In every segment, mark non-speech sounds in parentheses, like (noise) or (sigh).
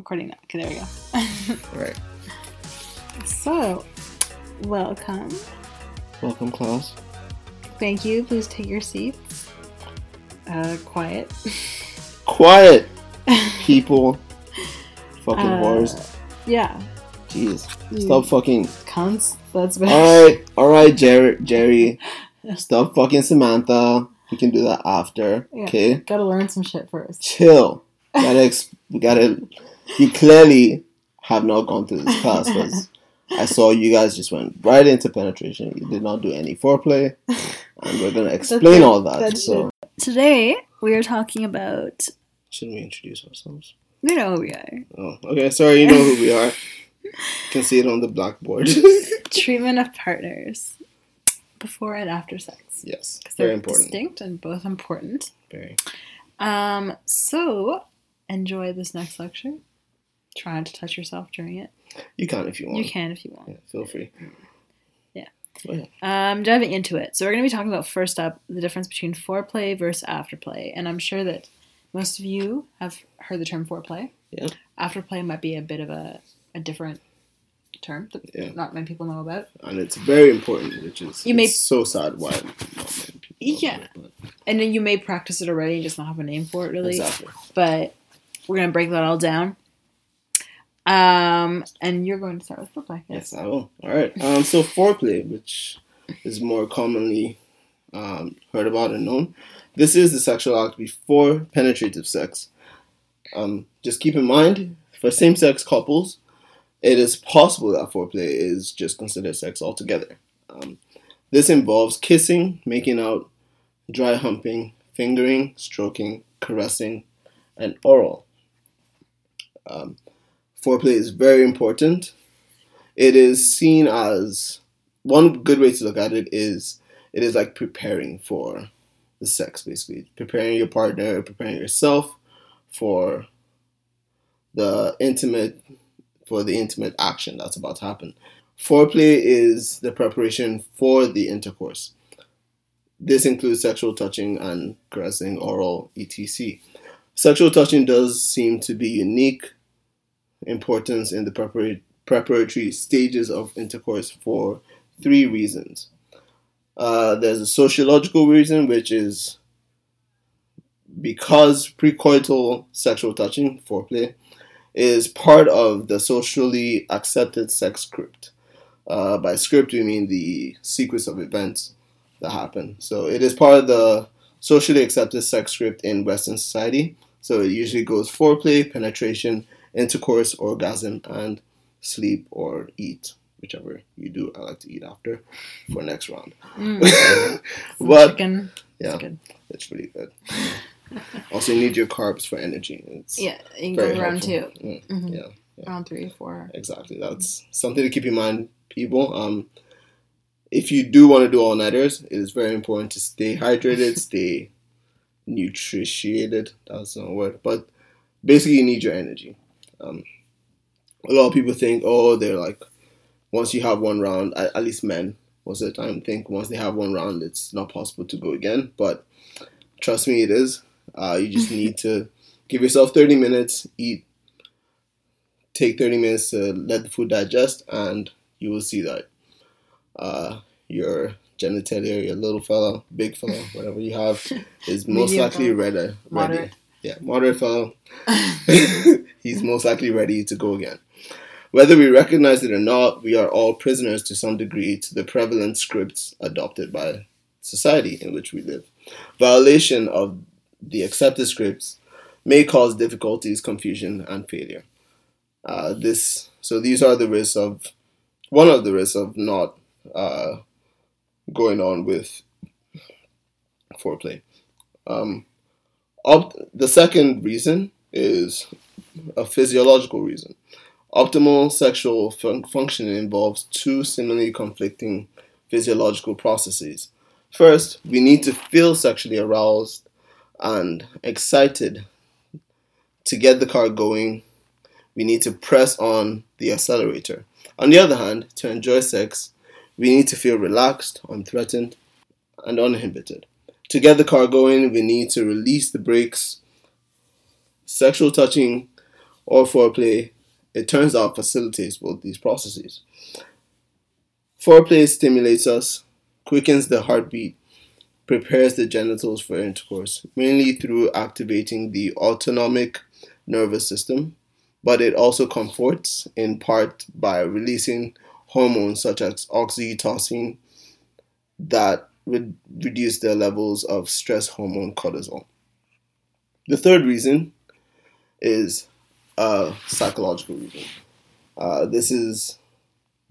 recording now. Okay, there we go. All (laughs) right. so, welcome. Welcome, class. Thank you. Please take your seats. Uh, quiet. Quiet, (laughs) people. fucking Uh, whores. Yeah. Jeez. you Stop fucking. Cunts. That's bad. Alright, alright, Jerry. Jerry. (laughs) Stop fucking Samantha. We can do that after. Yeah. Okay? Gotta learn some shit first. Chill. Gotta, ex- we gotta. You clearly have not gone through this class because I saw you guys just went right into penetration. You did not do any foreplay. And we're gonna explain all that. So, Today, we are talking about. shouldn't we introduce ourselves? You know who we are. Oh, okay. Sorry, you know who we are. You can see it on the blackboard. (laughs) Treatment of partners. Before and after sex. yes, Because very they're important. distinct and both important. Very. Um, so enjoy this next lecture. Try not to touch yourself during it. You can if you want. You can if you want. Yeah, feel free. Yeah. Um, diving into it. So we're going to be talking about first up the difference between foreplay versus afterplay, and I'm sure that most of you have heard the term foreplay. Yeah. Afterplay might be a bit of a, a different term that Yeah. not many people know about. And it's very important, which is You may- so sad why not many people Yeah. it, And then you may practice it already and just not have a name for it really. Exactly. But we're going to break that all down. Um, and you're going to start with foreplay. Yes, I will. All right. Um, so foreplay, which is more commonly um, heard about and known, this is the sexual act before penetrative sex. Um, just keep in mind, for same-sex couples, it is possible that foreplay is just considered sex altogether. Um, this involves kissing, making out, dry humping, fingering, stroking, caressing, and oral. Um, foreplay is very important. It is seen as one good way to look at it is it is like preparing for the sex, basically preparing your partner, preparing yourself for the intimate for the intimate action that's about to happen. Foreplay is the preparation for the intercourse. This includes sexual touching and caressing, oral, etc. Sexual touching does seem to be unique importance in the preparatory stages of intercourse for three reasons. Uh, there's a sociological reason, which is because precoital sexual touching, foreplay, is part of the socially accepted sex script. Uh, by script, we mean the sequence of events that happen. So it is part of the socially accepted sex script in Western society. So it usually goes foreplay, penetration, intercourse, orgasm, and sleep or eat, whichever you do. I like to eat after for next round. Mm, (laughs) but chicken. yeah, It's good. it's really good. also, you need your carbs for energy. It's Yeah, you can go round helpful. two. Mm, Mhm. Yeah, Round three, four. exactly. That's something to keep in mind, people. Um, if you do want to do all nighters, it is very important to stay hydrated, (laughs) stay nutritiated. That's not a word, but basically, you need your energy. Um, a lot of people think, oh, they're like, once you have one round, at, at least men most of the time think once they have one round, it's not possible to go again. But trust me, it is. Uh, you just need to (laughs) give yourself 30 minutes, eat, take 30 minutes to let the food digest, and you will see that uh, your genitalia, your little fella, big fella, whatever you have, is (laughs) most Medium likely ready. ready. Yeah, moderate fellow. (laughs) He's most likely ready to go again. Whether we recognize it or not, we are all prisoners to some degree to the prevalent scripts adopted by society in which we live. Violation of the accepted scripts may cause difficulties, confusion, and failure. Uh, this so these are the risks of one of the risks of not uh, going on with foreplay. Um, op- the second reason is a physiological reason. Optimal sexual fun- functioning involves two seemingly conflicting physiological processes. First, we need to feel sexually aroused and excited to get the car going. We need to press on the accelerator. On the other hand, to enjoy sex, we need to feel relaxed, unthreatened, and uninhibited. To get the car going, we need to release the brakes. Sexual touching or foreplay, it turns out facilitates both these processes. Foreplay stimulates us, quickens the heartbeat, prepares the genitals for intercourse, mainly through activating the autonomic nervous system, but it also comforts in part by releasing hormones such as oxytocin that would reduce their levels of stress hormone cortisol. The third reason is a psychological reason. Uh, this is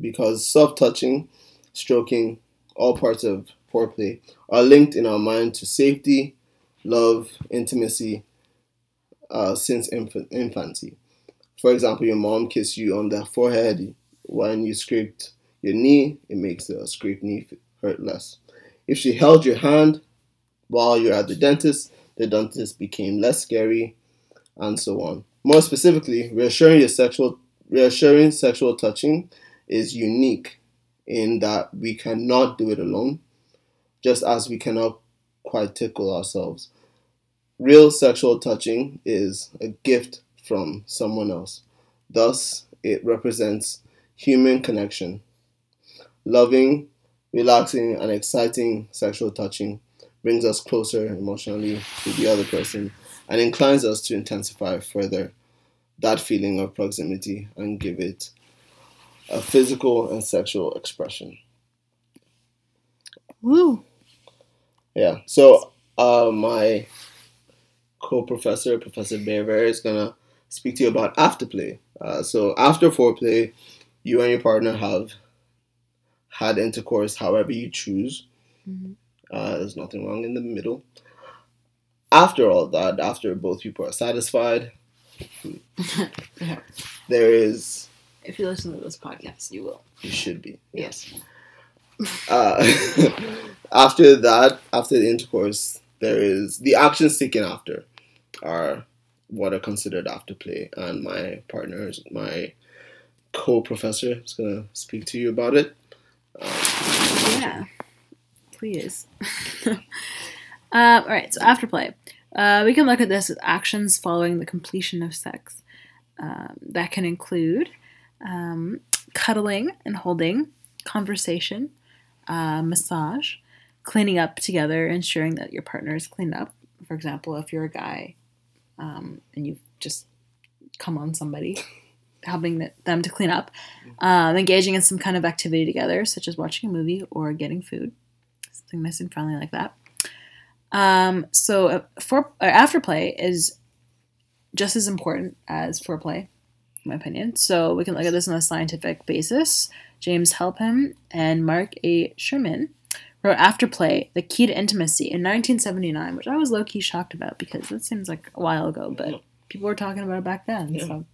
because soft touching, stroking, all parts of foreplay are linked in our mind to safety, love, intimacy uh, since inf- infancy. For example, your mom kissed you on the forehead when you scraped your knee, it makes the scraped knee hurt less. If she held your hand while you're at the dentist, the dentist became less scary, and so on. More specifically, reassuring your sexual reassuring sexual touching is unique in that we cannot do it alone, just as we cannot quite tickle ourselves. Real sexual touching is a gift from someone else. Thus, it represents human connection. Loving, relaxing, and exciting sexual touching brings us closer emotionally to the other person and inclines us to intensify further that feeling of proximity and give it a physical and sexual expression. Woo! Yeah. So, uh, my co-professor, Professor Bear is gonna speak to you about afterplay. Uh, so, after foreplay, you and your partner have had intercourse however you choose. Mm-hmm. Uh, there's nothing wrong in the middle. After all that, after both people are satisfied, (laughs) there is. If you listen to this podcast, you will. You should be. Yes. (laughs) Uh, (laughs) after that, after the intercourse, there is the actions taken after are what are considered after play, and my partner, my co-professor, is gonna speak to you about it. Yeah, please. (laughs) uh, all right, so afterplay. Uh, we can look at this as actions following the completion of sex. Um, that can include um, cuddling and holding, conversation, uh, massage, cleaning up together, ensuring that your partner is cleaned up. For example, if you're a guy um, and you've just come on somebody, helping them to clean up, um, engaging in some kind of activity together, such as watching a movie or getting food, something nice and friendly like that. Um, so uh, for uh, afterplay is just as important as foreplay, in my opinion. So we can look at this on a scientific basis. James Halpern and Mark A. Sherman wrote Afterplay, The Key to Intimacy in 1979, which I was low key shocked about because that seems like a while ago, but people were talking about it back then. Yeah. So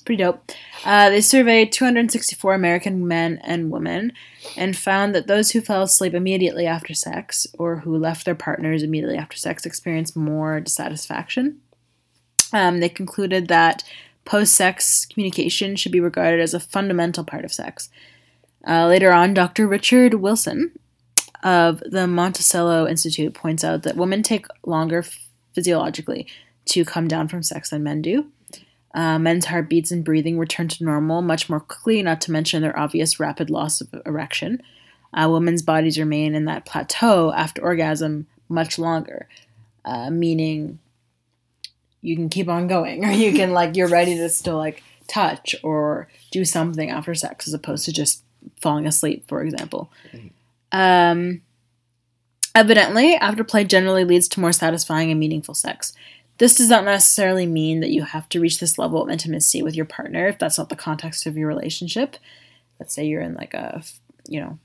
pretty dope. Uh, they surveyed 264 American men and women and found that those who fell asleep immediately after sex or who left their partners immediately after sex experienced more dissatisfaction. Um, they concluded that post sex communication should be regarded as a fundamental part of sex. Uh, later on, Dr. Richard Wilson of the Monticello Institute points out that women take longer physiologically to come down from sex than men do. Uh, men's heartbeats and breathing return to normal much more quickly, not to mention their obvious rapid loss of erection. Uh, women's bodies remain in that plateau after orgasm much longer, uh, meaning you can keep on going, (laughs) or you can like you're ready to still like touch or do something after sex, as opposed to just falling asleep, for example. Um, evidently, afterplay generally leads to more satisfying and meaningful sex. This does not necessarily mean that you have to reach this level of intimacy with your partner if that's not the context of your relationship. Let's say you're in like a, you know,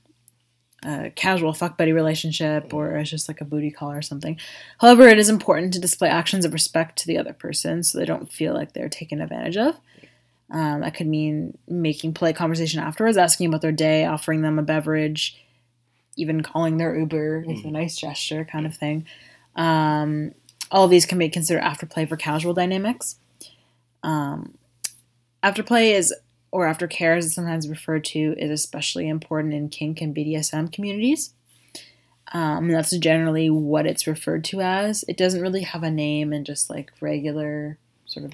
a casual fuck buddy relationship or it's just like a booty call or something. However, it is important to display actions of respect to the other person so they don't feel like they're taken advantage of. Um, that could mean making polite conversation afterwards, asking about their day, offering them a beverage, even calling their Uber is a nice gesture, kind of thing. Um, all of these can be considered afterplay for casual dynamics. Um, afterplay is, or aftercare as it's sometimes referred to, is especially important in kink and BDSM communities. Um, that's generally what it's referred to as. It doesn't really have a name in just like regular sort of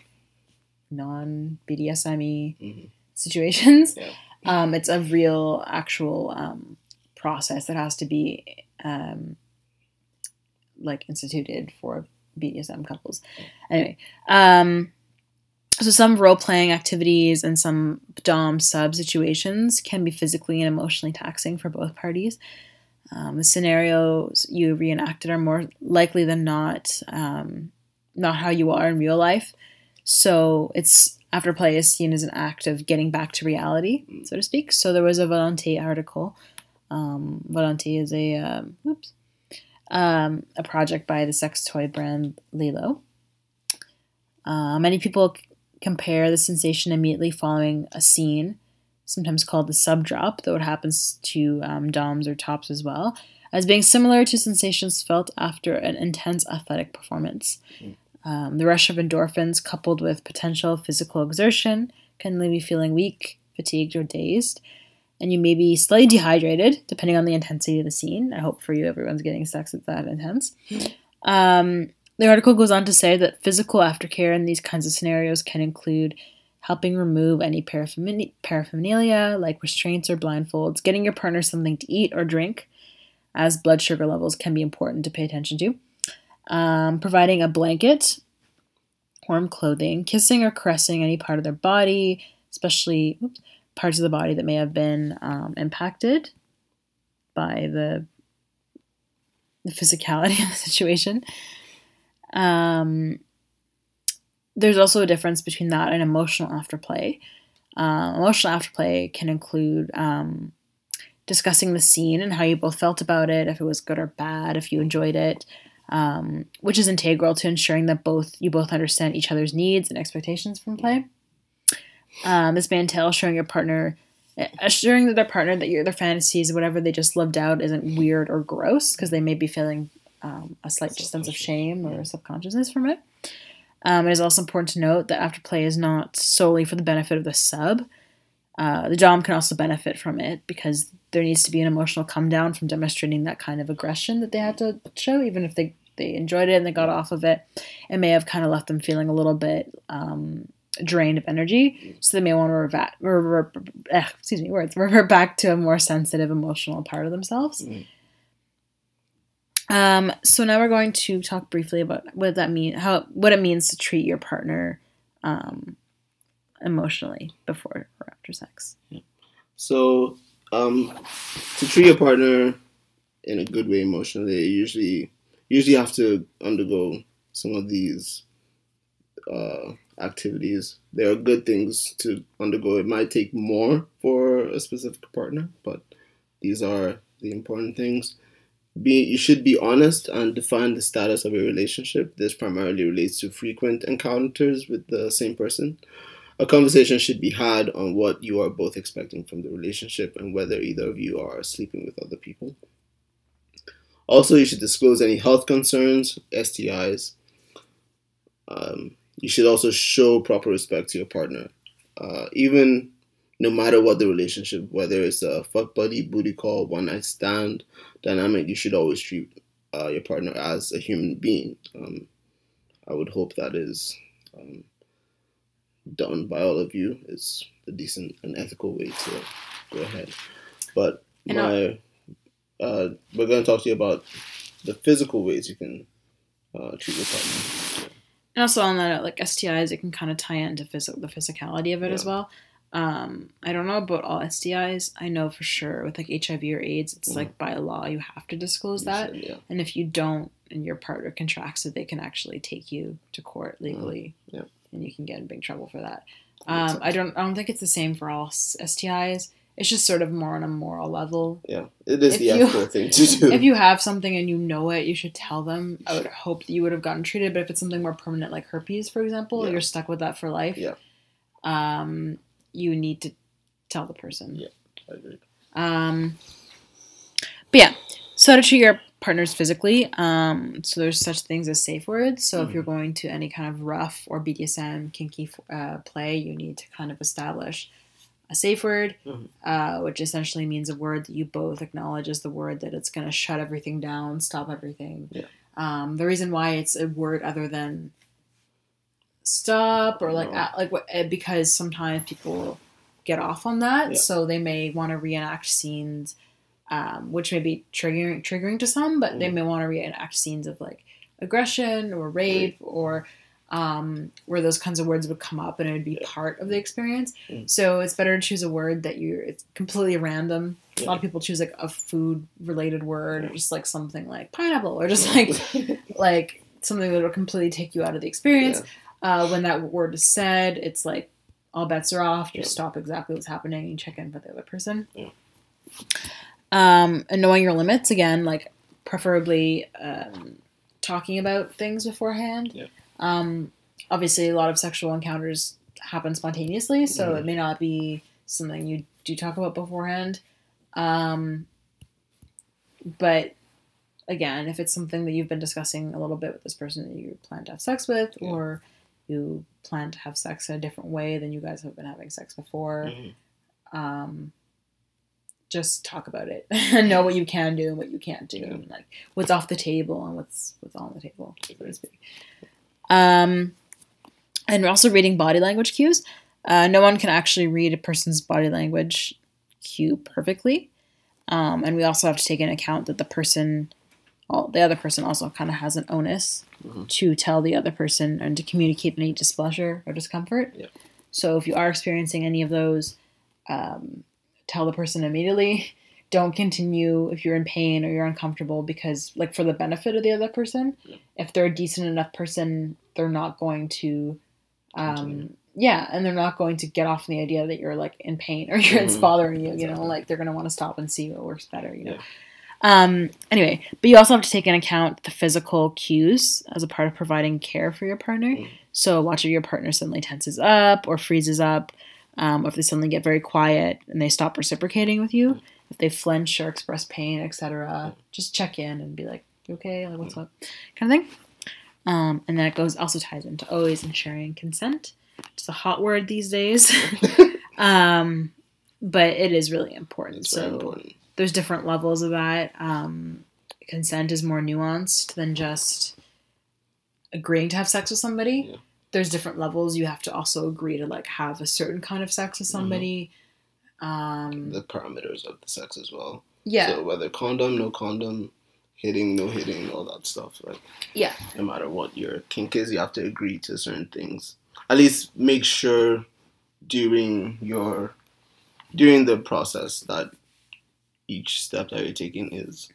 non BDSME Mhm. situations. Yeah. Um, it's a real, actual um, process that has to be um, like instituted for BDSM couples. Anyway, um, so some role playing activities and some dom sub situations can be physically and emotionally taxing for both parties. Um, the scenarios you reenacted are more likely than not um, not how you are in real life. So it's after play is seen as an act of getting back to reality, so to speak. So there was a Volonté article. Um, Volonté is a um, oops, um, a project by the sex toy brand LELO. Uh, many people c- compare the sensation immediately following a scene, sometimes called the sub drop, though it happens to um, DOMs or tops as well, as being similar to sensations felt after an intense athletic performance. Um, the rush of endorphins, coupled with potential physical exertion, can leave you feeling weak, fatigued, or dazed. And you may be slightly dehydrated, depending on the intensity of the scene. I hope for you, everyone's getting sex that's that intense. Um, the article goes on to say that physical aftercare in these kinds of scenarios can include helping remove any parapherne- paraphernalia like restraints or blindfolds, getting your partner something to eat or drink, as blood sugar levels can be important to pay attention to, um, providing a blanket, warm clothing, kissing or caressing any part of their body, especially oops, parts of the body that may have been um, impacted by the the physicality (laughs) of the situation. Um, there's also a difference between that and emotional afterplay. Um, emotional afterplay can include um, discussing the scene and how you both felt about it, if it was good or bad, if you enjoyed it, um, which is integral to ensuring that both you both understand each other's needs and expectations from play. Um, this may entail showing your partner, assuring that their partner that your their fantasies, whatever they just lived out, isn't weird or gross because they may be feeling um, a slight sense of shame or subconsciousness from it. Um, it is also important to note that afterplay is not solely for the benefit of the sub. Uh, the dom can also benefit from it because there needs to be an emotional come down from demonstrating that kind of aggression that they had to show, even if they they enjoyed it and they got off of it. It may have kind of left them feeling a little bit um, drained of energy, so they may want to revert, revert, eh, excuse me, words, (laughs) revert back to a more sensitive, emotional part of themselves. Mm. Um, so now we're going to talk briefly about what that mean, how what it means to treat your partner um, emotionally before or after sex. So, um, to treat your partner in a good way emotionally, you usually usually have to undergo some of these uh, activities. There are good things to undergo. It might take more for a specific partner, but these are the important things. Be you should be honest and define the status of your relationship. This primarily relates to frequent encounters with the same person. A conversation should be had on what you are both expecting from the relationship and whether either of you are sleeping with other people. Also, you should disclose any health concerns, STIs. Um, you should also show proper respect to your partner, uh, even no matter what the relationship, whether it's a fuck buddy, booty call, one night stand dynamic. You should always treat uh, your partner as a human being. Um, I would hope that is um, done by all of you. It's a decent and ethical way to go ahead. But And my, uh, we're going to talk to you about the physical ways you can uh, treat your partner. And also on that, like STIs, it can kind of tie into phys- the physicality of it as well. Um, I don't know about all STIs. I know for sure with like HIV or AIDS, it's Mhm. like by law you have to disclose You that. yeah. And if you don't, and your partner contracts it, they can actually take you to court legally, Mm-hmm. yeah. and you can get in big trouble for that. Um. I don't. I don't think it's the same for all STIs. It's just sort of more on a moral level. Yeah, it is If the ethical thing to do. (laughs) If you have something and you know it, you should tell them. I would hope that you would have gotten treated. But if it's something more permanent, like herpes, for example, Yeah. you're stuck with that for life. Yeah. Um, you need to tell the person. Yeah. I agree. Um, but yeah, so to treat your partners physically, um, so there's such things as safe words. So if Mhm. you're going to any kind of rough or BDSM kinky uh, play, you need to kind of establish a safe word, Mhm. uh, which essentially means a word that you both acknowledge as the word that it's going to shut everything down, stop everything. Yeah. Um, the reason why it's a word other than stop or like No. at, like what eh, because sometimes people get off on that Yeah. so they may want to reenact scenes um, which may be triggering triggering to some but they Mm. may want to reenact scenes of like aggression or rape or um, where those kinds of words would come up and it would be Yeah. part of the experience Mm. so it's better to choose a word that you're it's completely random a lot of people choose like a food related word or just like something like pineapple or just like (laughs) like something that will completely take you out of the experience. Uh, when that word is said, it's like all bets are off. Just Yeah. stop exactly what's happening and check in with the other person. Yeah. Um, and knowing your limits again, like preferably um, talking about things beforehand. Um, obviously, a lot of sexual encounters happen spontaneously, so Mhm. it may not be something you do talk about beforehand. Um, but again, if it's something that you've been discussing a little bit with this person that you plan to have sex with, Yeah. or you plan to have sex in a different way than you guys have been having sex before, Mhm. um, just talk about it and (laughs) know what you can do and what you can't do, Yeah. and like what's off the table and what's what's on the table, so to speak. Um, and we're also reading body language cues. Uh, no one can actually read a person's body language cue perfectly, um, and we also have to take into account that the person, all the other person, also kind of has an onus Mhm. to tell the other person and to communicate any displeasure or discomfort. Yeah. So if you are experiencing any of those, um, tell the person immediately. (laughs) Don't continue if you're in pain or you're uncomfortable because, like, for the benefit of the other person, if they're a decent enough person, they're not going to, um, yeah, and they're not going to get off the idea that you're like in pain or (laughs) you're, it's Mhm. bothering you. You know, like they're gonna want to stop and see what works better. You know. Yeah. Um, anyway, but you also have to take into account the physical cues as a part of providing care for your partner. Mhm. So watch if your partner suddenly tenses up or freezes up, um, or if they suddenly get very quiet and they stop reciprocating with you, if they flinch or express pain, etc. Just check in and be like, okay? Like, what's up?" kind of thing. Um, and then it goes also ties into always ensuring consent. It's a hot word these days, (laughs) um, but it is really important. It's so important. there's different levels of that. Um, consent is more nuanced than just agreeing to have sex with somebody. Yeah. There's different levels. You have to also agree to like have a certain kind of sex with Mm-hmm. somebody. Um, The parameters of the sex as well. yeah, So whether condom, no condom, hitting, no hitting, all that stuff. Like yeah, no matter what your kink is, you have to agree to certain things. At least make sure during your during the process that each step that you're taking is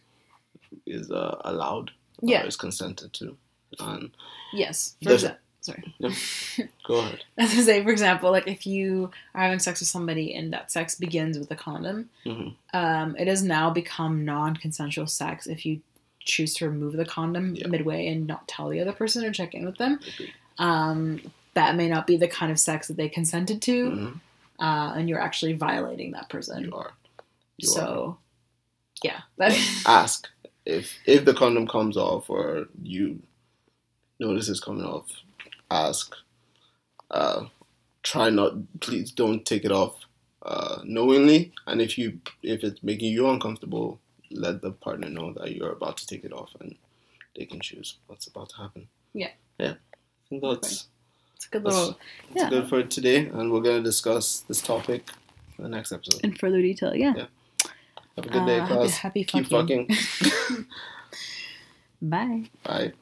is uh, allowed yeah, or is consented to. And yes. For There's- exa- sorry. (laughs) go ahead. As I say, for example, like if you are having sex with somebody and that sex begins with a condom, hmm um, it has now become non-consensual sex if you choose to remove the condom Yeah. midway and not tell the other person or check in with them. Um, that may not be the kind of sex that they consented to, Mhm. uh, and you're actually violating that person. You are. You are. so, yeah, that ask if if the condom comes off or you notice it's coming off ask uh try not please don't take it off uh knowingly and if you if it's making you uncomfortable let the partner know that you're about to take it off and they can choose what's about to happen Yeah. yeah i think that's it's a good that's, little that's yeah. good for today and we're going to discuss this topic in the next episode in further detail. Yeah. Yeah. have a good day Uh, happy, class happy keep fucking. fucking (laughs) Bye. bye